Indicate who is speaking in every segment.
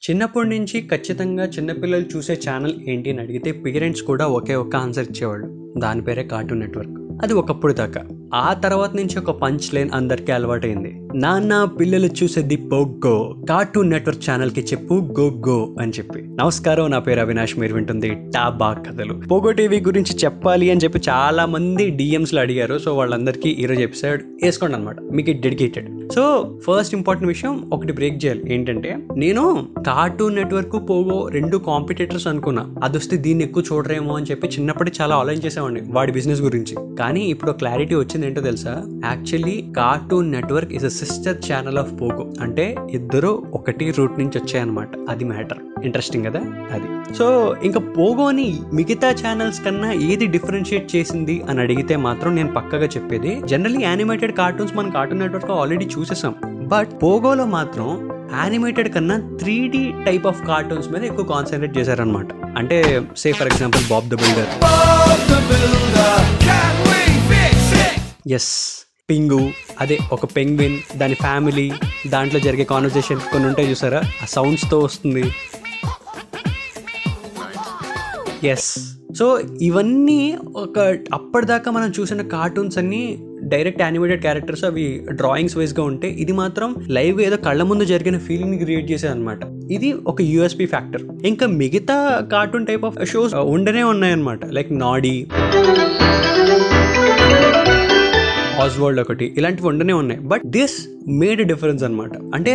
Speaker 1: చిన్నప్పటి నుంచి ఖచ్చితంగా చిన్నపిల్లలు చూసే ఛానల్ ఏంటి అని అడిగితే పేరెంట్స్ కూడా ఒకే ఒక్క ఆన్సర్ ఇచ్చేవాళ్ళు. దాని పేరే కార్టూన్ నెట్వర్క్. అది ఒకప్పుడు దాకా. ఆ తర్వాత నుంచి ఒక పంచ్ లైన్ అందరికీ అలవాటైంది. నాన్న పిల్లలు చూసేది పోగ్గో కార్టూన్ నెట్వర్క్ ఛానల్కి చెప్పు గో గో అని చెప్పి. నమస్కారం నా పేరు అవినాష్ మీరు వింటుంది టాబా కథలు. పోగో టీవీ గురించి చెప్పాలి అని చెప్పి చాలా మంది డిఎమ్స్లో అడిగారు. సో వాళ్ళందరికీ ఈరోజు ఎపిసోడ్ వేసుకోండి అనమాట మీకు డెడికేటెడ్. సో ఫస్ట్ ఇంపార్టెంట్ విషయం ఒకటి బ్రేక్ చేయాలి. ఏంటంటే నేను కార్టూన్ నెట్వర్క్ పోగో రెండు కాంపిటేటర్స్ అనుకున్నా. అది వస్తే దీన్ని ఎక్కువ చూడరేమో అని చెప్పి చిన్నప్పటి చాలా ఆలోచించేసామండి వాడి బిజినెస్ గురించి. కానీ ఇప్పుడు క్లారిటీ వచ్చింది ఏంటో తెలుసా? Actually Cartoon Network is a sister channel of Pogo అంటే ఇద్దరు ఒకటి రూట్ నుంచి వచ్చాయన్నమాట. అది మ్యాటర్ ఇంట్రెస్టింగ్ కదా? అది. సో ఇంకా పోగోని మిగతా ఛానల్స్ కన్నా ఏది డిఫరెన్షియేట్ చేసింది అని అడిగితే మాత్రం నేను పక్కగా చెప్పేది జనరల్లీ యానిమేటెడ్ కార్టూన్స్ మన కార్టూన్ నెట్వర్క్ ఆల్రెడీ చూసేసాం. బట్ పోగోలో మాత్రం యానిమేటెడ్ కన్నా three D type of cartoons మీద ఎక్కువ కాన్సన్ట్రేట్ చేశారనమాట అంటే say for example Bob the Builder? Yes Pingu అదే ఒక పెంగ్విన్ దాని ఫ్యామిలీ దాంట్లో జరిగే కాన్వర్జేషన్ కొన్ని ఉంటాయి చూసారా? ఆ సౌండ్స్తో వస్తుంది. ఎస్ సో ఇవన్నీ ఒక అప్పటిదాకా మనం చూసిన కార్టూన్స్ అన్నీ డైరెక్ట్ యానిమేటెడ్ క్యారెక్టర్స్ అవి డ్రాయింగ్స్ వైజ్గా ఉంటే ఇది మాత్రం లైవ్ ఏదో కళ్ళ ముందు జరిగిన ఫీలింగ్ క్రియేట్ చేసేది అనమాట ఇది ఒక యూఎస్పి ఫ్యాక్టర్ ఇంకా మిగతా కార్టూన్ టైప్ ఆఫ్ షోస్ ఉండనే ఉన్నాయన్నమాట. లైక్ నాడీ ఆజ్వల్డ్ ఒకటి ఇలాంటివి ఉండనే ఉన్నాయి. బట్ దిస్ మేడ్ డిఫరెన్స్ అనమాట అంటే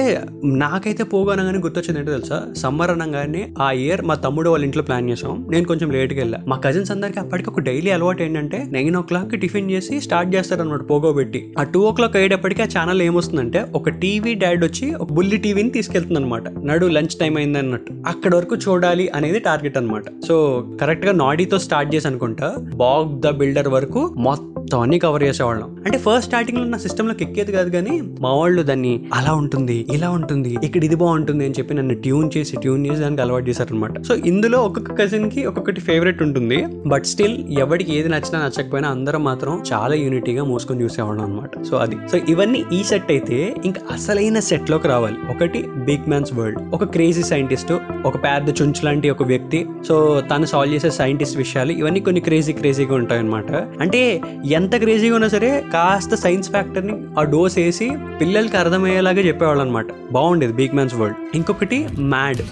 Speaker 1: నాకైతే పోగానగానే గుర్తొచ్చింది ఏంటో తెలుసా? సమ్మర్ అనగానే ఆ ఇయర్ మా తమ్ముడు వాళ్ళ ఇంట్లో ప్లాన్ చేసాం నేను కొంచెం లేట్కి వెళ్ళా. మా కజిన్స్ అందరికి అప్పటికి ఒక డైలీ అలవాటు ఏంటంటే నైన్ ఓ క్లాక్ టిఫిన్ చేసి స్టార్ట్ చేస్తారు అనమాట పోగో పెట్టి. ఆ టూ ఓ క్లాక్ అయ్యేటప్పటికి ఆ ఛానల్ ఏమొస్తుందంటే ఒక టీవీ డాడ్ వచ్చి ఒక బుల్లి టీవీని తీసుకెళ్తుంది అనమాట నడు లంచ్ టైం అయింది అన్నట్టు. అక్కడ వరకు చూడాలి అనేది టార్గెట్ అనమాట సో కరెక్ట్గా నాడీతో స్టార్ట్ చేసి అనుకుంటా. బాగ్ ద బిల్డర్ వరకు మొత్తం అన్ని కవర్ చేసేవాళ్ళం. అంటే ఫస్ట్ స్టార్టింగ్లో నా సిస్టమ్లోకి ఎక్కేది కాదు కానీ మా వాళ్ళు దాన్ని అలా ఉంటుంది ఇలా ఉంటుంది ఇక్కడ ఇది బాగుంటుంది అని చెప్పి నన్ను ట్యూన్ చేసి ట్యూన్ చేసి దానికి అలవాటు చేశారనమాట సో ఇందులో ఒక్కొక్క కజిన్కి ఒక్కొక్కటి ఫేవరెట్ ఉంటుంది. బట్ స్టిల్ ఎవరికి ఏది నచ్చినా నచ్చకపోయినా అందరం మాత్రం చాలా యూనిటీగా మోసుకొని చూసేవాళ్ళం అనమాట సో అది. సో ఇవన్నీ ఈ సెట్ అయితే ఇంకా అసలైన సెట్లోకి రావాలి. ఒకటి బిగ్ మ్యాన్స్ వరల్డ్ ఒక క్రేజీ సైంటిస్ట్ ఒక పెద్ద చుంచు లాంటి ఒక వ్యక్తి. సో తను సాల్వ్ చేసే సైంటిస్ట్ విషయాలు ఇవన్నీ కొన్ని క్రేజీ క్రేజీగా ఉంటాయి అనమాట అంటే ఎంత క్రేజీగా ఉన్నా సరే కాస్త సైన్స్ ఫ్యాక్టర్ని ఆ డోస్ వేసి పిల్లలకి అర్థమయ్యేలాగా చెప్పేవాళ్ళు అనమాట బాగుండేది బిగ్ మ్యాన్స్ వరల్డ్ ఇంకొకటి మ్యాడ్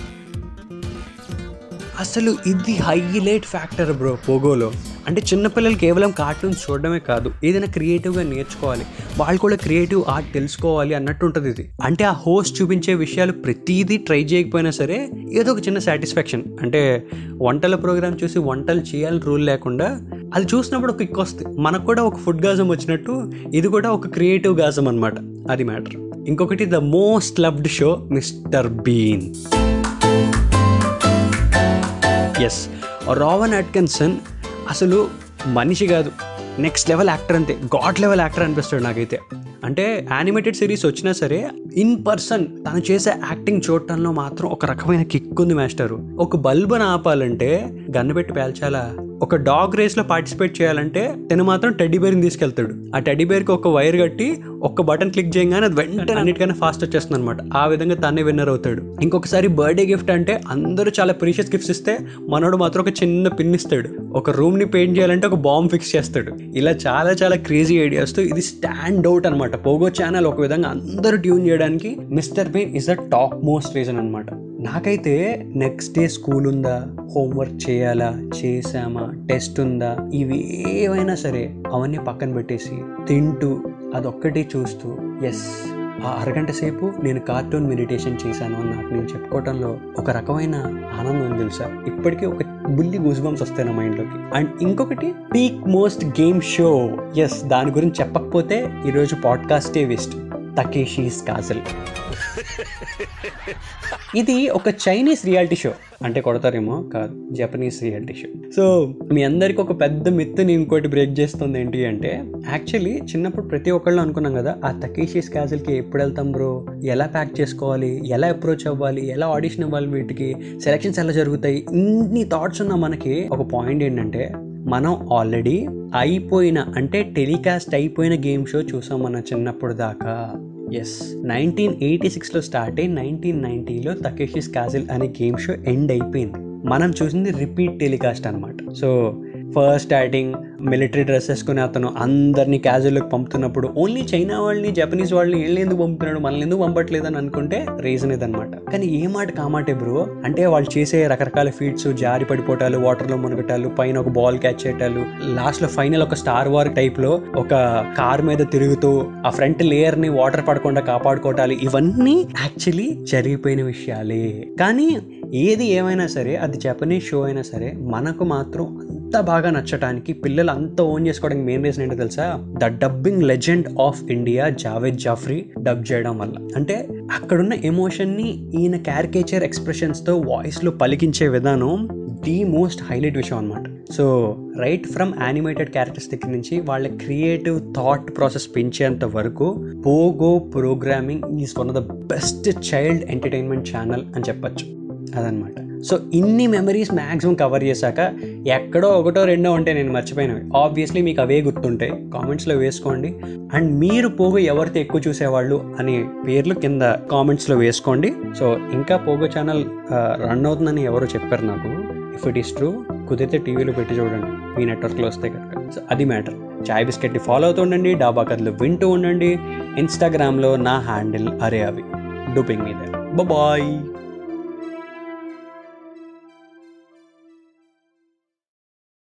Speaker 1: అసలు ఇది హైలైట్ ఫ్యాక్టర్ బ్రో పోగోలో. అంటే చిన్నపిల్లలు కేవలం కార్టూన్స్ చూడడమే కాదు ఏదైనా క్రియేటివ్గా నేర్చుకోవాలి. వాళ్ళు కూడా క్రియేటివ్ ఆర్ట్ తెలుసుకోవాలి అన్నట్టు ఉంటుంది ఇది. అంటే ఆ హోస్ట్ చూపించే విషయాలు ప్రతిదీ ట్రై చేయకపోయినా సరే ఏదో ఒక చిన్న సాటిస్ఫాక్షన్ అంటే వంటల ప్రోగ్రామ్ చూసి వంటలు చేయాలని రూల్ లేకుండా అది చూసినప్పుడు ఒక కిక్ వస్తుంది. మనకు కూడా ఒక ఫుడ్ గాజం వచ్చినట్టు ఇది కూడా ఒక క్రియేటివ్ గాజం అనమాట అది మ్యాటర్. ఇంకొకటి the most loved show Mr Bean. Yes Rowan Atkinson అసలు మనిషి కాదు. నెక్స్ట్ లెవెల్ యాక్టర్ అంతే. గాడ్ లెవెల్ యాక్టర్ అనిపిస్తాడు నాకైతే. అంటే యానిమేటెడ్ సిరీస్ వచ్చినా సరే ఇన్ పర్సన్ తను చేసే యాక్టింగ్ చూడటంలో మాత్రం ఒక రకమైన కిక్ ఉంది మాస్టరు. ఒక బల్బును ఆపాలంటే గన్ను పెట్టి పేల్చాలా? ఒక డాగ్ రేస్లో పార్టిసిపేట్ చేయాలంటే తను మాత్రం టెడ్డీ బేర్ని తీసుకెళ్తాడు. ఆ టెడ్డీ బేర్కి ఒక వైర్ కట్టి ఒక్క బటన్ క్లిక్ చేయగానే అది వెంటనే అన్నిటికన్నా ఫాస్ట్ వచ్చేస్తుంది అనమాట ఆ విధంగా తనే విన్నర్ అవుతాడు. ఇంకొకసారి బర్త్డే గిఫ్ట్ అంటే అందరూ చాలా ప్రీషియస్ గిఫ్ట్స్ ఇస్తే మనోడు మాత్రం ఒక చిన్న పిన్ ఇస్తాడు. ఒక రూమ్ని పెయింట్ చేయాలంటే ఒక బాంబ్ ఫిక్స్ చేస్తాడు. ఇలా చాలా చాలా క్రేజీ ఐడియాస్తో ఇది స్టాండ్ అవుట్ అనమాట పోగో ఛానల్ ఒక విధంగా అందరూ ట్యూన్ చేయడానికి Mr Bean is the top most reason అనమాట నాకైతే నెక్స్ట్ డే స్కూల్ ఉందా? హోంవర్క్ చేయాలా? చేసామా టెస్ట్ ఉందా? ఇవి ఏవైనా సరే అవన్నీ పక్కన పెట్టేసి తింటూ అదొక్కటి చూస్తూ ఎస్ ఆ అరగంట సేపు నేను కార్టూన్ మెడిటేషన్ చేశాను అని నాకు నేను చెప్పుకోవటంలో ఒక రకమైన ఆనందం ఉంది తెలుసా? ఇప్పటికీ ఒక బుల్లి గూజ్బంప్స్ వస్తాయి నా మైండ్లోకి. అండ్ ఇంకొకటి peak most game show yes దాని గురించి చెప్పకపోతే ఈరోజు పాడ్కాస్టే వేస్ట్ తకేషీస్ కాజల్. ఇది ఒక చైనీస్ రియాలిటీ షో. అంటే కొడతారేమో కాదు జపనీస్ రియాలిటీ షో. సో మీ అందరికి ఒక పెద్ద మిత్తుని ఇంకోటి బ్రేక్ చేస్తుంది ఏంటి అంటే యాక్చువల్లీ చిన్నప్పుడు ప్రతి ఒక్కళ్ళు అనుకున్నాం కదా ఆ తకేషీస్ క్యాజల్కి ఎప్పుడు వెళ్తాం బ్రో? ఎలా ప్యాక్ చేసుకోవాలి? ఎలా అప్రోచ్ అవ్వాలి? ఎలా ఆడిషన్ ఇవ్వాలి వీటికి? సెలక్షన్స్ ఎలా జరుగుతాయి? ఇన్ని థాట్స్ ఉన్న మనకి ఒక పాయింట్ ఏంటంటే మనం ఆల్రెడీ అయిపోయిన అంటే టెలికాస్ట్ అయిపోయిన గేమ్ షో చూసాం మన చిన్నప్పుడు దాకా. ఎస్ నైన్టీన్ ఎయిటీ సిక్స్లో స్టార్ట్ అయ్యి నైన్టీన్ నైన్టీలో తకేషిస్ కాజిల్ అనే గేమ్ షో ఎండ్ అయిపోయింది. మనం చూసింది రిపీట్ టెలికాస్ట్ అనమాట so first starting military dress వేసుకుని అతను అందరినీ క్యాజువల్కి పంపుతున్నప్పుడు ఓన్లీ చైనా వాళ్ళని జపనీస్ వాళ్ళని వీళ్ళు ఎందుకు పంపుతున్నాడు? మనల్ని ఎందుకు పంపట్లేదు అని అనుకుంటే రీజన్ ఇదనమాట కానీ ఏ మాట కామాటే బ్రో అంటే వాళ్ళు చేసే రకరకాల ఫీట్స్ జారి పడిపోవటాలు వాటర్లో మునగటాలు పైన ఒక బాల్ క్యాచ్ చేయటాలు లాస్ట్లో ఫైనల్ ఒక స్టార్ వార్ టైప్లో ఒక కార్ మీద తిరుగుతూ ఆ ఫ్రంట్ లేయర్ని వాటర్ పడకుండా కాపాడుకోవటాలు ఇవన్నీ యాక్చువల్లీ జరిగిపోయిన విషయాలే. కానీ ఏది ఏమైనా సరే అది జపనీస్ షో అయినా సరే మనకు మాత్రం అంత బాగా నచ్చటానికి పిల్లలు అంత ఓన్ చేసుకోవడానికి మెయిన్ రీజన్ ఏంటో తెలుసా? The dubbing legend of India Javed Jaffrey dub చేయడం వల్ల. అంటే అక్కడున్న ఎమోషన్ని ఈయన క్యారికేచర్ ఎక్స్ప్రెషన్స్తో వాయిస్లో పలికించే విధానం ది మోస్ట్ హైలైట్ విషయం అనమాట so right from animated characters దగ్గర నుంచి వాళ్ళ క్రియేటివ్ థాట్ ప్రాసెస్ పెంచేంత వరకు Pogo programming is one of the best child entertainment channel అని చెప్పచ్చు. అదనమాట సో ఇన్ని మెమరీస్ మ్యాక్సిమం కవర్ చేశాక ఎక్కడో ఒకటో రెండో ఉంటే నేను మర్చిపోయినవి ఆబ్వియస్లీ మీకు అవే గుర్తుంటాయి. కామెంట్స్లో వేసుకోండి. అండ్ మీరు పోగు ఎవరితో ఎక్కువ చూసేవాళ్ళు అనే పేర్లు కింద కామెంట్స్లో వేసుకోండి. సో ఇంకా పోగో ఛానల్ రన్ అవుతుందని ఎవరో చెప్పారు నాకు. ఇఫ్ ఇట్ ఈస్ ట్రూ కుదిరితే టీవీలో పెట్టి చూడండి. మీ నెట్వర్క్లో వస్తే కనుక. సో అది మ్యాటర్ చాయ్ బిస్కెట్ని ఫాలో అవుతూ ఉండండి. డాబా కథలు వింటూ ఉండండి. ఇన్స్టాగ్రామ్లో నా హ్యాండిల్ అరే అవి. డూపింగ్ మీద. బాయ్